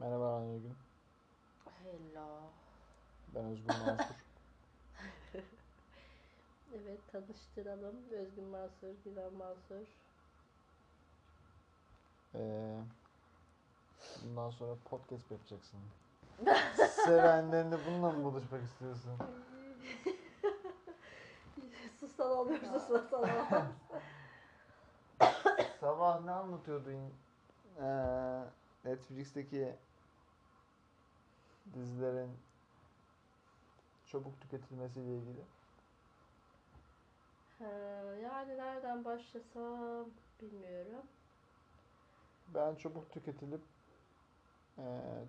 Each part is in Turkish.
Merhaba Nurgün. Hello. Ben Özgür Mansur. Evet tanıştıralım. Özgün Mansur, Güven Mansur. Ee, bundan sonra podcast yapacaksın. Sevenlerine bununla mı buluşmak istiyorsun? Sustan olmuyor, susmasan olmaz. Sabah ne anlatıyordun? Ee, Netflix'teki dizilerin çabuk tüketilmesiyle ilgili. Ha, yani nereden başlasam bilmiyorum. Ben çabuk tüketilip ee,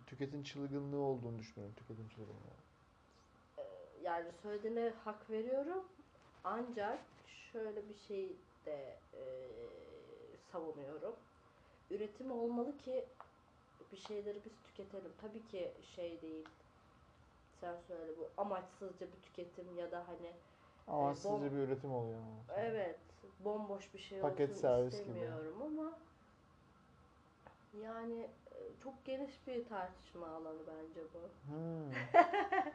tüketim çılgınlığı olduğunu düşünüyorum. Tüketim çılgınlığı. Yani söylediğine hak veriyorum. Ancak şöyle bir şey de e, savunuyorum. Üretim olmalı ki bir şeyleri biz tüketelim. Tabii ki şey değil. Sen söyle bu amaçsızca bir tüketim ya da hani Ama Ee, bom- sizce bir üretim oluyor ama. Evet, bomboş bir şey Paket olsun servis gibi. istemiyorum ama yani e, çok geniş bir tartışma alanı bence bu. Hmm.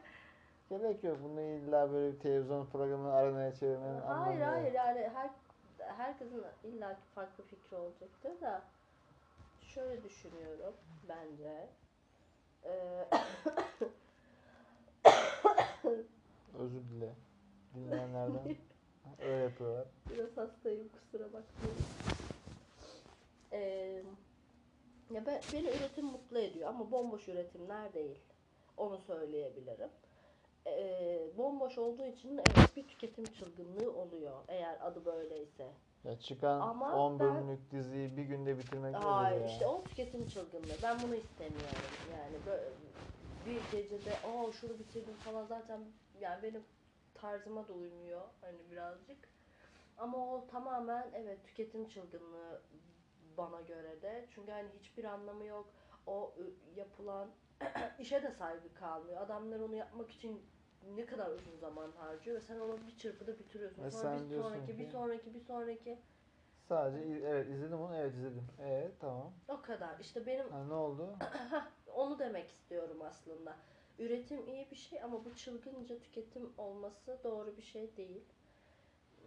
Gerek yok. Bunu illa böyle bir televizyon programı arenaya çevirmenin anlamı Hayır hayır yani her herkesin illaki farklı fikri olacaktır da şöyle düşünüyorum bence. Ee, Özür dile. Dinleyenlerden. Öyle yapıyorlar. Biraz hastayım kusura bakmayın. Ee, ya ben, beni üretim mutlu ediyor ama bomboş üretimler değil. Onu söyleyebilirim. Ee, bomboş olduğu için evet bir tüketim çılgınlığı oluyor. Eğer adı böyleyse. Ya çıkan Ama 10 ben- bölümlük diziyi bir günde bitirmek nedir Hayır ya? işte o tüketim çılgınlığı. Ben bunu istemiyorum. Yani böyle bir gecede aa şunu bitirdim falan zaten yani benim tarzıma da uymuyor hani birazcık. Ama o tamamen evet tüketim çılgınlığı bana göre de. Çünkü hani hiçbir anlamı yok. O yapılan işe de saygı kalmıyor. Adamlar onu yapmak için ne kadar uzun zaman harcıyor ve sen onu bir çırpıda bitiriyorsun. Ve Sonra sen bir diyorsun sonraki, bir ki- sonraki, bir sonraki. Sadece i- evet izledim onu evet izledim. Evet tamam. O kadar. İşte benim Ha, ne oldu? Onu demek istiyorum aslında. Üretim iyi bir şey ama bu çılgınca tüketim olması doğru bir şey değil.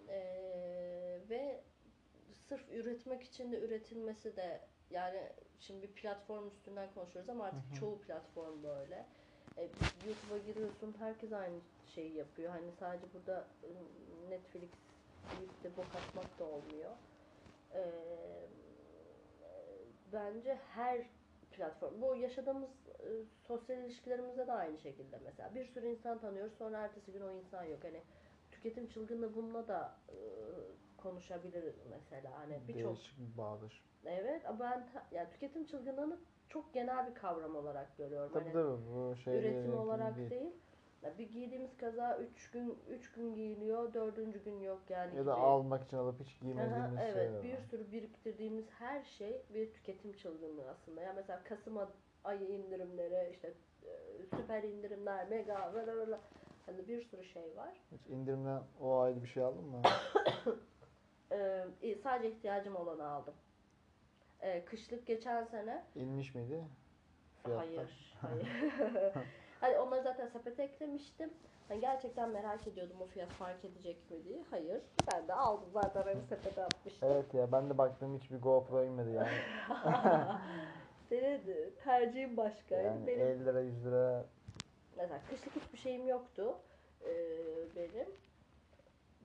Ee, ve sırf üretmek için de üretilmesi de yani şimdi bir platform üstünden konuşuyoruz ama artık Hı hı. çoğu platform böyle. Ee, YouTube'a giriyorsun herkes aynı şeyi yapıyor. Hani sadece burada ıı, Netflix deyip de bok atmak da olmuyor. Ee, bence her platform. Bu yaşadığımız e, sosyal ilişkilerimizde de aynı şekilde mesela. Bir sürü insan tanıyoruz sonra ertesi gün o insan yok. Hani tüketim çılgınlığı bununla da e, konuşabiliriz mesela. Hani birçok bir bağdaş. evet ben ta- yani tüketim çılgınlığını çok genel bir kavram olarak görüyorum. Tabii Hani tabii bu şey üretim olarak değil. Ya bir giydiğimiz kaza 3 gün 3 gün giyiliyor, dördüncü gün yok yani Ya da gibi. almak için alıp hiç Aha, giymediğimiz evet şeyler bir var. sürü biriktirdiğimiz her şey bir tüketim çılgınlığı aslında. Yani mesela Kasım ayı indirimleri işte e, süper indirimler mega böyle hani bir sürü şey var. Hiç indirimden o ayda bir şey aldın mı? Ee, sadece ihtiyacım olanı aldım. Ee, kışlık geçen sene İnmiş miydi? Fiyatlar? hayır hayır. hani onları zaten sepete eklemiştim. Hani gerçekten merak ediyordum o fiyat fark edecek mi diye. Hayır. Ben de aldım zaten hani sepete atmıştım. Evet ya ben de baktım hiçbir GoPro inmedi yani. Senin tercihin başkaydı. Yani Benim 50 lira 100 lira mesela kışlık hiçbir şeyim yoktu ee, benim.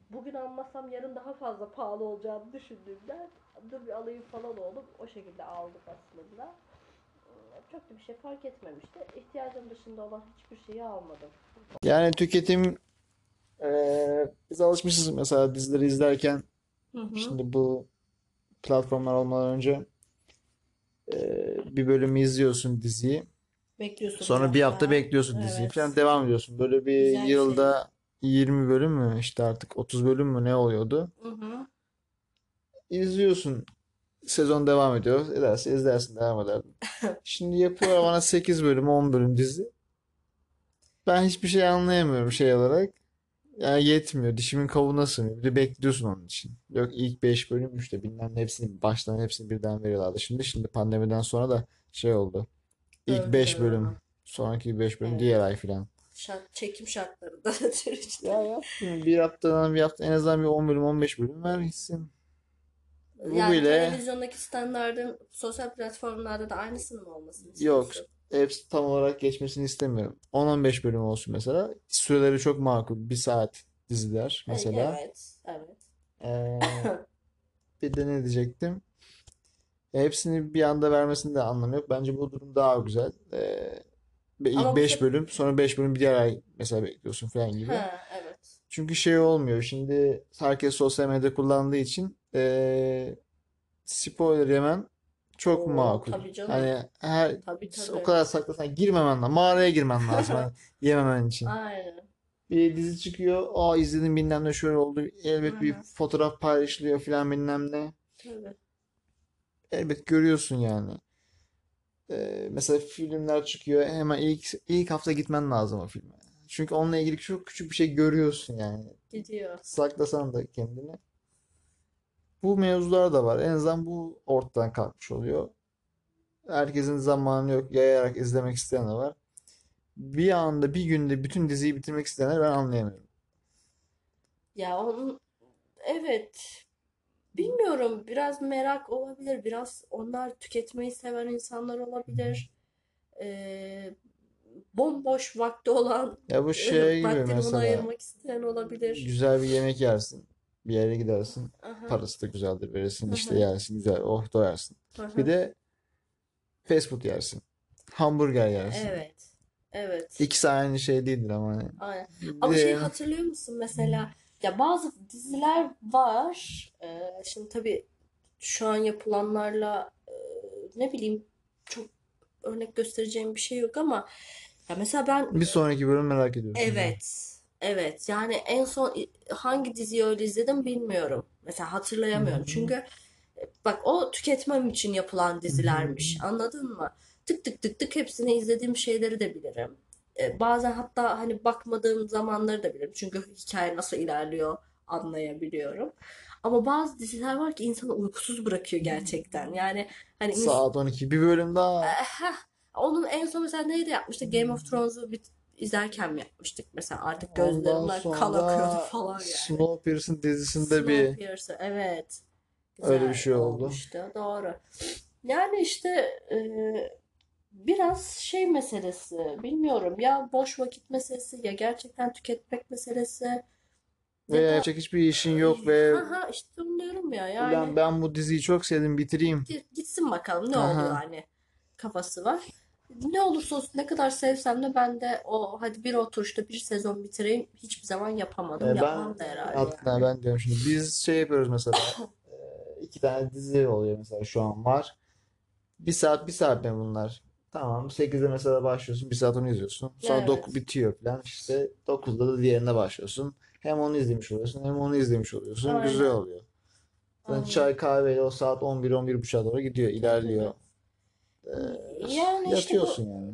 Bugün almasam yarın daha fazla pahalı olacağını düşündüğümden dur bir alayım falan oldum. O şekilde aldık aslında. Çok da bir şey fark etmemişti. İhtiyacım dışında olan hiçbir şeyi almadım. Yani tüketim eee, biz alışmışız mesela dizileri izlerken şimdi bu platformlar olmadan önce eee, bir bölümü izliyorsun diziyi. Bekliyorsun Sonra bir hafta bekliyorsun diziyi Evet. falan devam ediyorsun. Böyle bir Güzel şey. yılda 20 bölüm mü işte artık 30 bölüm mü ne oluyordu? Hı hı. İzliyorsun. Sezon devam ediyor. Ederse izlersin devam ederdin. Şimdi yapıyorlar bana 8 bölüm 10 bölüm dizi. Ben hiçbir şey anlayamıyorum şey olarak. Yani yetmiyor. Dişimin kabuğuna sığmıyor. Bir de bekliyorsun onun için. Yok ilk 5 bölüm işte bilmem ne hepsini baştan hepsini birden veriyorlardı. Şimdi şimdi pandemiden sonra da şey oldu. İlk 5 Öyle. bölüm. Sonraki 5 bölüm Evet. diğer ay filan. Şart, çekim şartları da işte. Ya yaptım. Bir haftadan bir hafta en azından bir 10 bölüm 15 bölüm ver gitsin. Bu Yani bile televizyondaki standardın sosyal platformlarda da aynısının mı olmasını yok. istiyorsun? Hepsi tam olarak geçmesini istemiyorum. 10-15 bölüm olsun mesela. Süreleri çok makul. Bir saat diziler E, mesela. Evet, evet. Ee, bir de ne diyecektim? E, Hepsini bir anda vermesinde anlamı yok. Bence bu durum daha güzel. Ee, ilk bu 5 sefer... bölüm sonra 5 bölüm bir diğer ay mesela bekliyorsun falan gibi. Ha, evet. Çünkü şey olmuyor. Şimdi herkes sosyal medya kullandığı için ee, spoiler yemen çok Oo, makul. tabii canım. Hani her Tabii o tabii. kadar saklasan girmemen lazım. Mağaraya girmen lazım. Hani yememen için. Aynen. Bir dizi çıkıyor. Aa izledim bilmem ne şöyle oldu. Elbet bir hı. fotoğraf paylaşılıyor filan bilmem ne. Tabii. Elbet görüyorsun yani. Ee, mesela filmler çıkıyor. Hemen ilk ilk hafta gitmen lazım o filme. Çünkü onunla ilgili çok küçük bir şey görüyorsun yani. Gidiyor. Saklasan da kendini. Bu mevzular da var. En azından bu ortadan kalkmış oluyor. Herkesin zamanı yok. Yayarak izlemek isteyen de var. Bir anda bir günde bütün diziyi bitirmek isteyenler ben anlayamıyorum. Ya onun evet bilmiyorum biraz merak olabilir biraz onlar tüketmeyi seven insanlar olabilir Ee, bomboş vakti olan Ya bu şey gibi mesela ayırmak isteyen olabilir. güzel bir yemek yersin. Bir yere gidersin. Aha, Parası da güzeldir verirsin. hı işte yersin güzel. Oh doyarsın. hı Bir de fast food yersin. Hamburger yersin. Evet. Evet. İkisi aynı şey değildir ama hani. Aynen. Ama şey hatırlıyor musun mesela ya bazı diziler var. Ee, şimdi tabii şu an yapılanlarla e, ne bileyim çok örnek göstereceğim bir şey yok ama ya mesela ben bir sonraki bölüm merak ediyorum evet evet yani en son hangi diziyi öyle izledim bilmiyorum. Mesela hatırlayamıyorum. Çünkü e, bak o tüketmem için yapılan dizilermiş. Anladın mı? Tık tık tık tık hepsini izlediğim şeyleri de bilirim. E, bazen hatta hani bakmadığım zamanları da bilirim. Çünkü hikaye nasıl ilerliyor anlayabiliyorum. Ama bazı diziler var ki insanı uykusuz bırakıyor gerçekten. Yani hani Saat 12 bir bölüm daha. Heh, onun en son mesela neydi yapmıştık? Game of Thrones'u bit- izlerken mi yapmıştık? Mesela artık Ondan gözlerimden kan akıyordu sonra falan yani. Snowpiercer'ın dizisinde bir Snowpiercer evet. öyle bir Güzel şey oldu. olmuştu. Doğru. Yani işte e, biraz şey meselesi bilmiyorum ya boş vakit meselesi ya gerçekten tüketmek meselesi Ve ya da yapacak hiçbir işin yok ve ha ha işte onu diyorum ya yani ulan ben bu diziyi çok sevdim bitireyim. Gi- Gitsin bakalım ne oluyor Aha. hani kafası var. Ne olursa olsun ne kadar sevsem de ben de o hadi bir oturuşta bir sezon bitireyim hiçbir zaman yapamadım. E, ben Yapmam da herhalde hatta yani. ben diyorum şimdi biz şey yapıyoruz mesela e, iki tane dizi oluyor mesela şu an var. Bir saat bir saat mi bunlar? Tamam 8'de mesela başlıyorsun bir saat onu izliyorsun. Sonra 9 Evet. bitiyor falan işte 9'da da diğerine başlıyorsun. Hem onu izlemiş oluyorsun hem onu izlemiş oluyorsun. Güzel Aynen. oluyor. Sonra Aynen. çay kahveyle o saat 11-11.30'a doğru gidiyor ilerliyor. Ee, Yani işte bu yatıyorsun yani.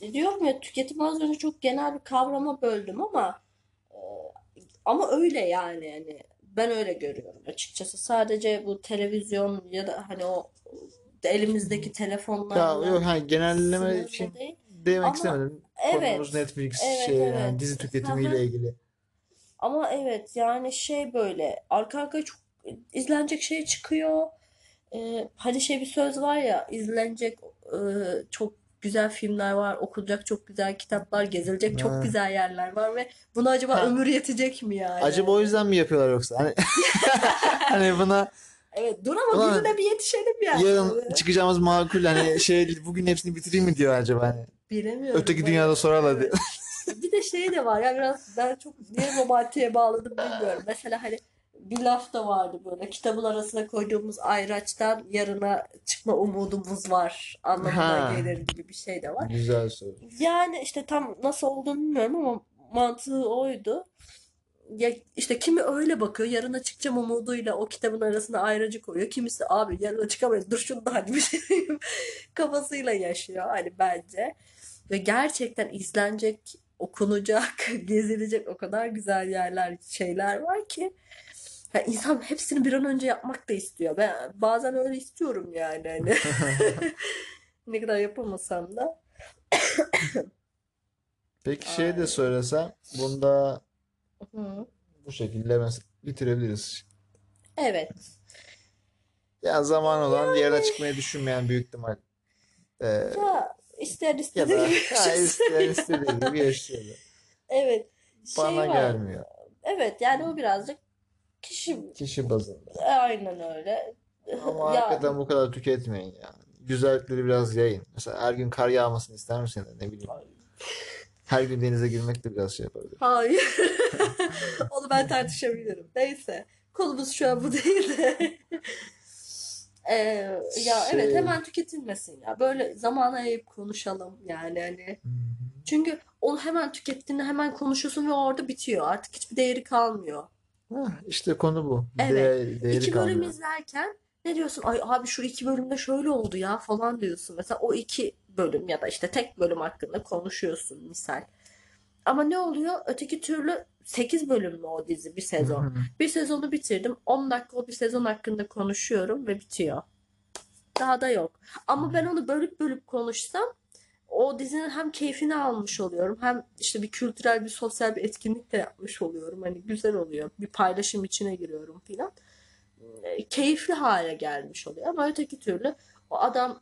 e, diyorum ya tüketim az önce çok genel bir kavrama böldüm ama e, ama öyle yani hani ben öyle görüyorum açıkçası. Sadece bu televizyon ya da hani o elimizdeki Ya telefonlarla yok ha genelleme için değil. demek Ama istemedim. evet, Konumuz Netflix evet, şey yani dizi evet. Tüketimiyle ilgili. Ama evet yani şey böyle arka arkaya çok izlenecek şey çıkıyor. Ee, hani şey bir söz var ya izlenecek e, çok güzel filmler var, okunacak çok güzel kitaplar, gezilecek çok Ha. güzel yerler var ve buna acaba Ha. ömür yetecek mi yani? Acaba o yüzden mi yapıyorlar yoksa? Hani hani buna Evet dur ama ulan birine bir yetişelim yani. yarın çıkacağımız makul hani şey bugün hepsini bitireyim mi diyor acaba hani. Bilemiyorum Öteki böyle. dünyada sorarlar Evet. diye. Bir de şey de var ya biraz ben çok niye romantiğe bağladım bilmiyorum. Mesela hani bir laf da vardı böyle kitabın arasına koyduğumuz ayraçtan yarına çıkma umudumuz var anlamına Ha. gelir gibi bir şey de var. Güzel soru. Yani işte tam nasıl olduğunu bilmiyorum ama mantığı oydu. Ya işte kimi öyle bakıyor yarına çıkacağım umuduyla o kitabın arasına ayracı koyuyor. Kimisi abi yarına çıkamayız dur şunu da hadi bitireyim kafasıyla yaşıyor hani bence. Ve gerçekten izlenecek, okunacak, gezilecek o kadar güzel yerler, şeyler var ki. Ya insan hepsini bir an önce yapmak da istiyor. Ben bazen öyle istiyorum yani hani. Ne kadar yapamasam da. Peki şey de söylesem bunda Hı. bu şekilde mes bitirebiliriz. Evet. Ya zaman olan yerine çıkmayı düşünmeyen büyük ihtimal e, Ya ister ya istediği da gibi ha, yaşasın. isteyen istediği gibi yaşıyor. Evet. Şey Bana var. gelmiyor. Evet yani o birazcık kişi Kişi bazında. aynen öyle. Ama Ya hakikaten bu kadar tüketmeyin yani. Güzellikleri biraz yayın. Mesela her gün kar yağmasını ister misin ne bileyim. Her gün denize girmek de biraz şey yapabilir. hayır. Onu ben tartışabilirim. Neyse. Konumuz şu an bu değil de. Ee, ya evet Şey- hemen tüketilmesin ya. Böyle zamana yayıp konuşalım yani hani. Çünkü onu hemen tükettiğinde hemen konuşuyorsun ve orada bitiyor. Artık hiçbir değeri kalmıyor. Hah, işte konu bu. Evet. Değer- değeri İki bölüm kalmıyor. izlerken ne diyorsun? Ay abi şu iki bölümde şöyle oldu ya falan diyorsun. Mesela o iki bölüm ya da işte tek bölüm hakkında konuşuyorsun misal. Ama ne oluyor? Öteki türlü 8 bölüm mü o dizi bir Hı sezon? hı. Bir sezonu bitirdim. 10 dakika o bir sezon hakkında konuşuyorum ve bitiyor. Daha da yok. Ama ben onu bölüp bölüp konuşsam o dizinin hem keyfini almış oluyorum hem işte bir kültürel bir sosyal bir etkinlik de yapmış oluyorum. Hani güzel oluyor. Bir paylaşım içine giriyorum filan. E, Keyifli hale gelmiş oluyor. Ama öteki türlü o adam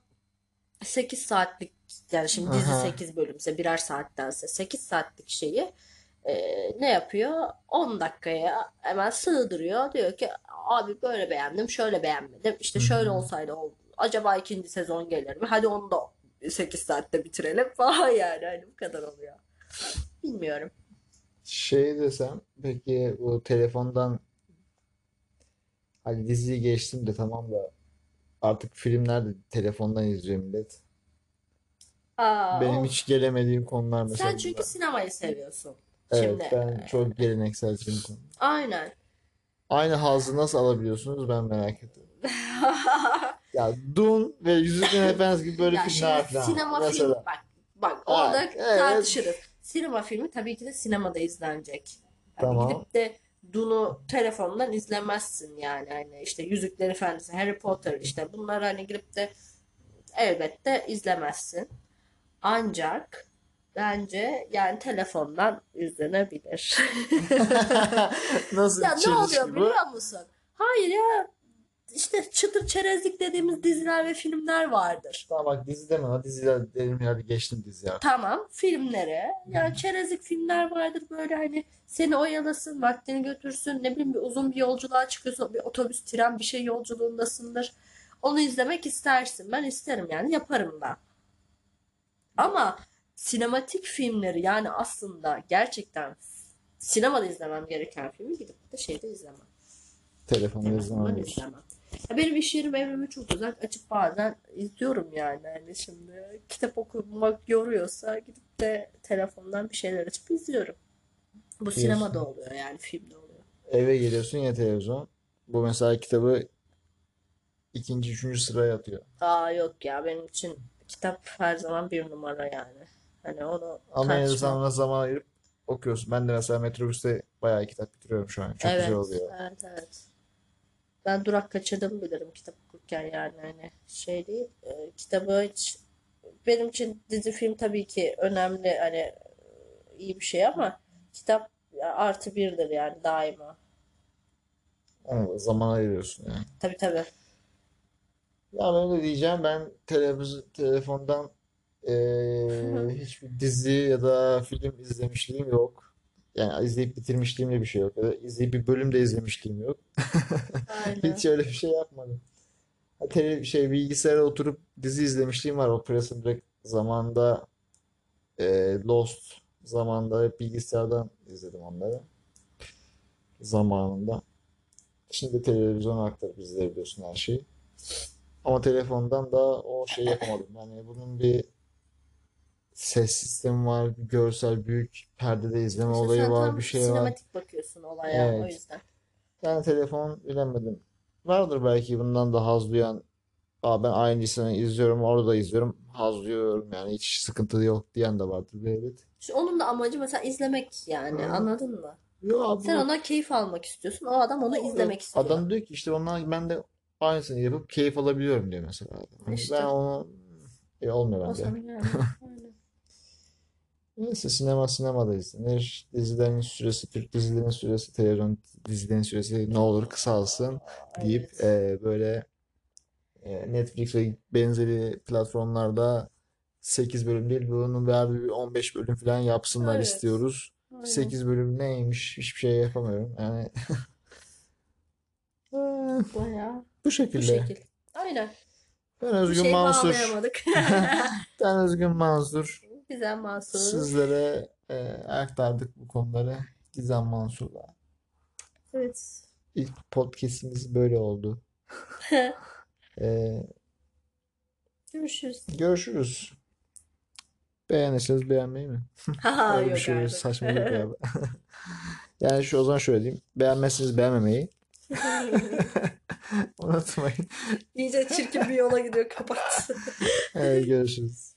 8 saatlik yani şimdi dizi Aha. 8 bölümse birer saattense 8 saatlik şeyi e, ne yapıyor? 10 dakikaya hemen sığdırıyor. Diyor ki abi böyle beğendim, şöyle beğenmedim. İşte şöyle olsaydı ol- acaba ikinci sezon gelir mi? Hadi onu da 8 saatte bitirelim falan yani. Hani bu kadar oluyor. Bilmiyorum. Şey desem peki bu telefondan hadi diziyi geçtim de tamam da artık filmler de telefondan izliyor millet. Aa, Benim o- hiç gelemediğim konular mesela Sen çünkü bunlar. sinemayı seviyorsun. Evet Şimdi ben çok gelenekselciyim bu konuda. aynen. Aynı hazzı nasıl alabiliyorsunuz ben merak ediyorum. Ya Dune ve Yüzüklerin Efendisi gibi böyle Ya filmler falan sinema filmi mesela. bak bak Ha, orada evet tartışırız. Sinema filmi tabii ki de sinemada izlenecek. Tamam. gidip de Dune'u telefondan izlemezsin yani hani işte Yüzüklerin Efendisi, Harry Potter işte bunları hani gidip de elbette izlemezsin. Ancak bence yani telefondan izlenebilir. Nasıl Ya ne oluyor bu? biliyor musun? Hayır ya işte çıtır çerezlik dediğimiz diziler ve filmler vardır. Tamam bak dizi deme. Ha, diziler dedim hadi geçtim dizi artık. Tamam filmlere yani çerezlik filmler vardır böyle hani seni oyalasın vaktini götürsün ne bileyim bir uzun bir yolculuğa çıkıyorsun bir otobüs tren bir şey yolculuğundasındır onu izlemek istersin ben isterim yani yaparım da ama sinematik filmleri yani aslında gerçekten sinemada izlemem gereken filmi gidip de şeyde izlemem diyorsun. izlemem ya benim iş yerim evrimi çok uzak açıp bazen izliyorum yani hani şimdi kitap okumak yoruyorsa gidip de telefondan bir şeyler açıp izliyorum. Bu sinemada Diyorsun. oluyor yani filmde oluyor. Eve geliyorsun ya televizyon. Bu mesela kitabı ikinci, üçüncü sıraya atıyor. Aa yok ya benim için kitap her zaman bir numara yani. Hani onu Ama en tartışmam. azından zaman ayırıp okuyorsun. Ben de mesela metrobüste bayağı kitap bitiriyorum şu an. Çok güzel Evet, oluyor. evet, evet. Ben durak kaçırdığımı bilirim kitap okurken yani hani şey değil. e, kitabı hiç benim için dizi film tabii ki önemli hani e, iyi bir şey ama kitap artı birdir yani daima. Da zaman ayırıyorsun yani. Tabii tabii. Ya ben de diyeceğim ben televiz telefondan eee, hiçbir dizi ya da film izlemişliğim yok. Yani izleyip bitirmişliğim de bir şey yok. Ya da izleyip bir bölüm de izlemişliğim yok. Aynen. Hiç öyle bir şey yapmadım. Ha, tele, şey bilgisayara oturup dizi izlemişliğim var. O Prison Break zamanında eee, Lost zamanında hep bilgisayardan izledim onları. Zamanında. Şimdi televizyona aktarıp izleyebiliyorsun her şeyi. Ama telefondan da o şey yapamadım. Yani bunun bir ses sistemi var, bir görsel büyük perdede izleme İşte olayı sen var, tam bir şey var. sinematik bakıyorsun olaya o Evet. yüzden. Yani telefon bilemedim. Vardır belki bundan da haz duyan. Aa, ben aynısını izliyorum, orada da izliyorum. Haz duyuyorum yani hiç sıkıntı yok diyen de vardır bir evet. İşte onun da amacı mesela izlemek yani Hı. anladın mı? Yo Sen bu ona keyif almak istiyorsun. O adam onu izlemek istiyor. adam diyor ki işte ondan ben de aynısını yapıp keyif alabiliyorum diyor mesela. Hani İşte. ben onu E, olmuyor O zaman yani. Neyse sinema sinemada izlenir. Dizilerin süresi, Türk dizilerin süresi, televizyon dizilerin süresi ne olur kısalsın deyip Evet. e, böyle e, Netflix ve benzeri platformlarda 8 bölüm değil bunun bir bir 15 bölüm falan yapsınlar Evet. istiyoruz. Aynen. 8 bölüm neymiş hiçbir şey yapamıyorum. Yani e, Bayağı bu bu şekilde. şekil. Aynen. Ben Bir Özgün şey Mansur. bağlayamadık. Ben Özgün Mansur. Güzel Mansur. Sizlere e, aktardık bu konuları. Gizem Mansur'la. Evet. İlk podcast'imiz böyle oldu. E, Görüşürüz. görüşürüz. Beğenirseniz beğenmeyi mi? Ha Öyle bir yok şey artık. saçmalık abi. Yani şu o zaman şöyle diyeyim. Beğenmezseniz beğenmemeyi unutmayın. İyice çirkin bir yola gidiyor kapat. Evet, görüşürüz.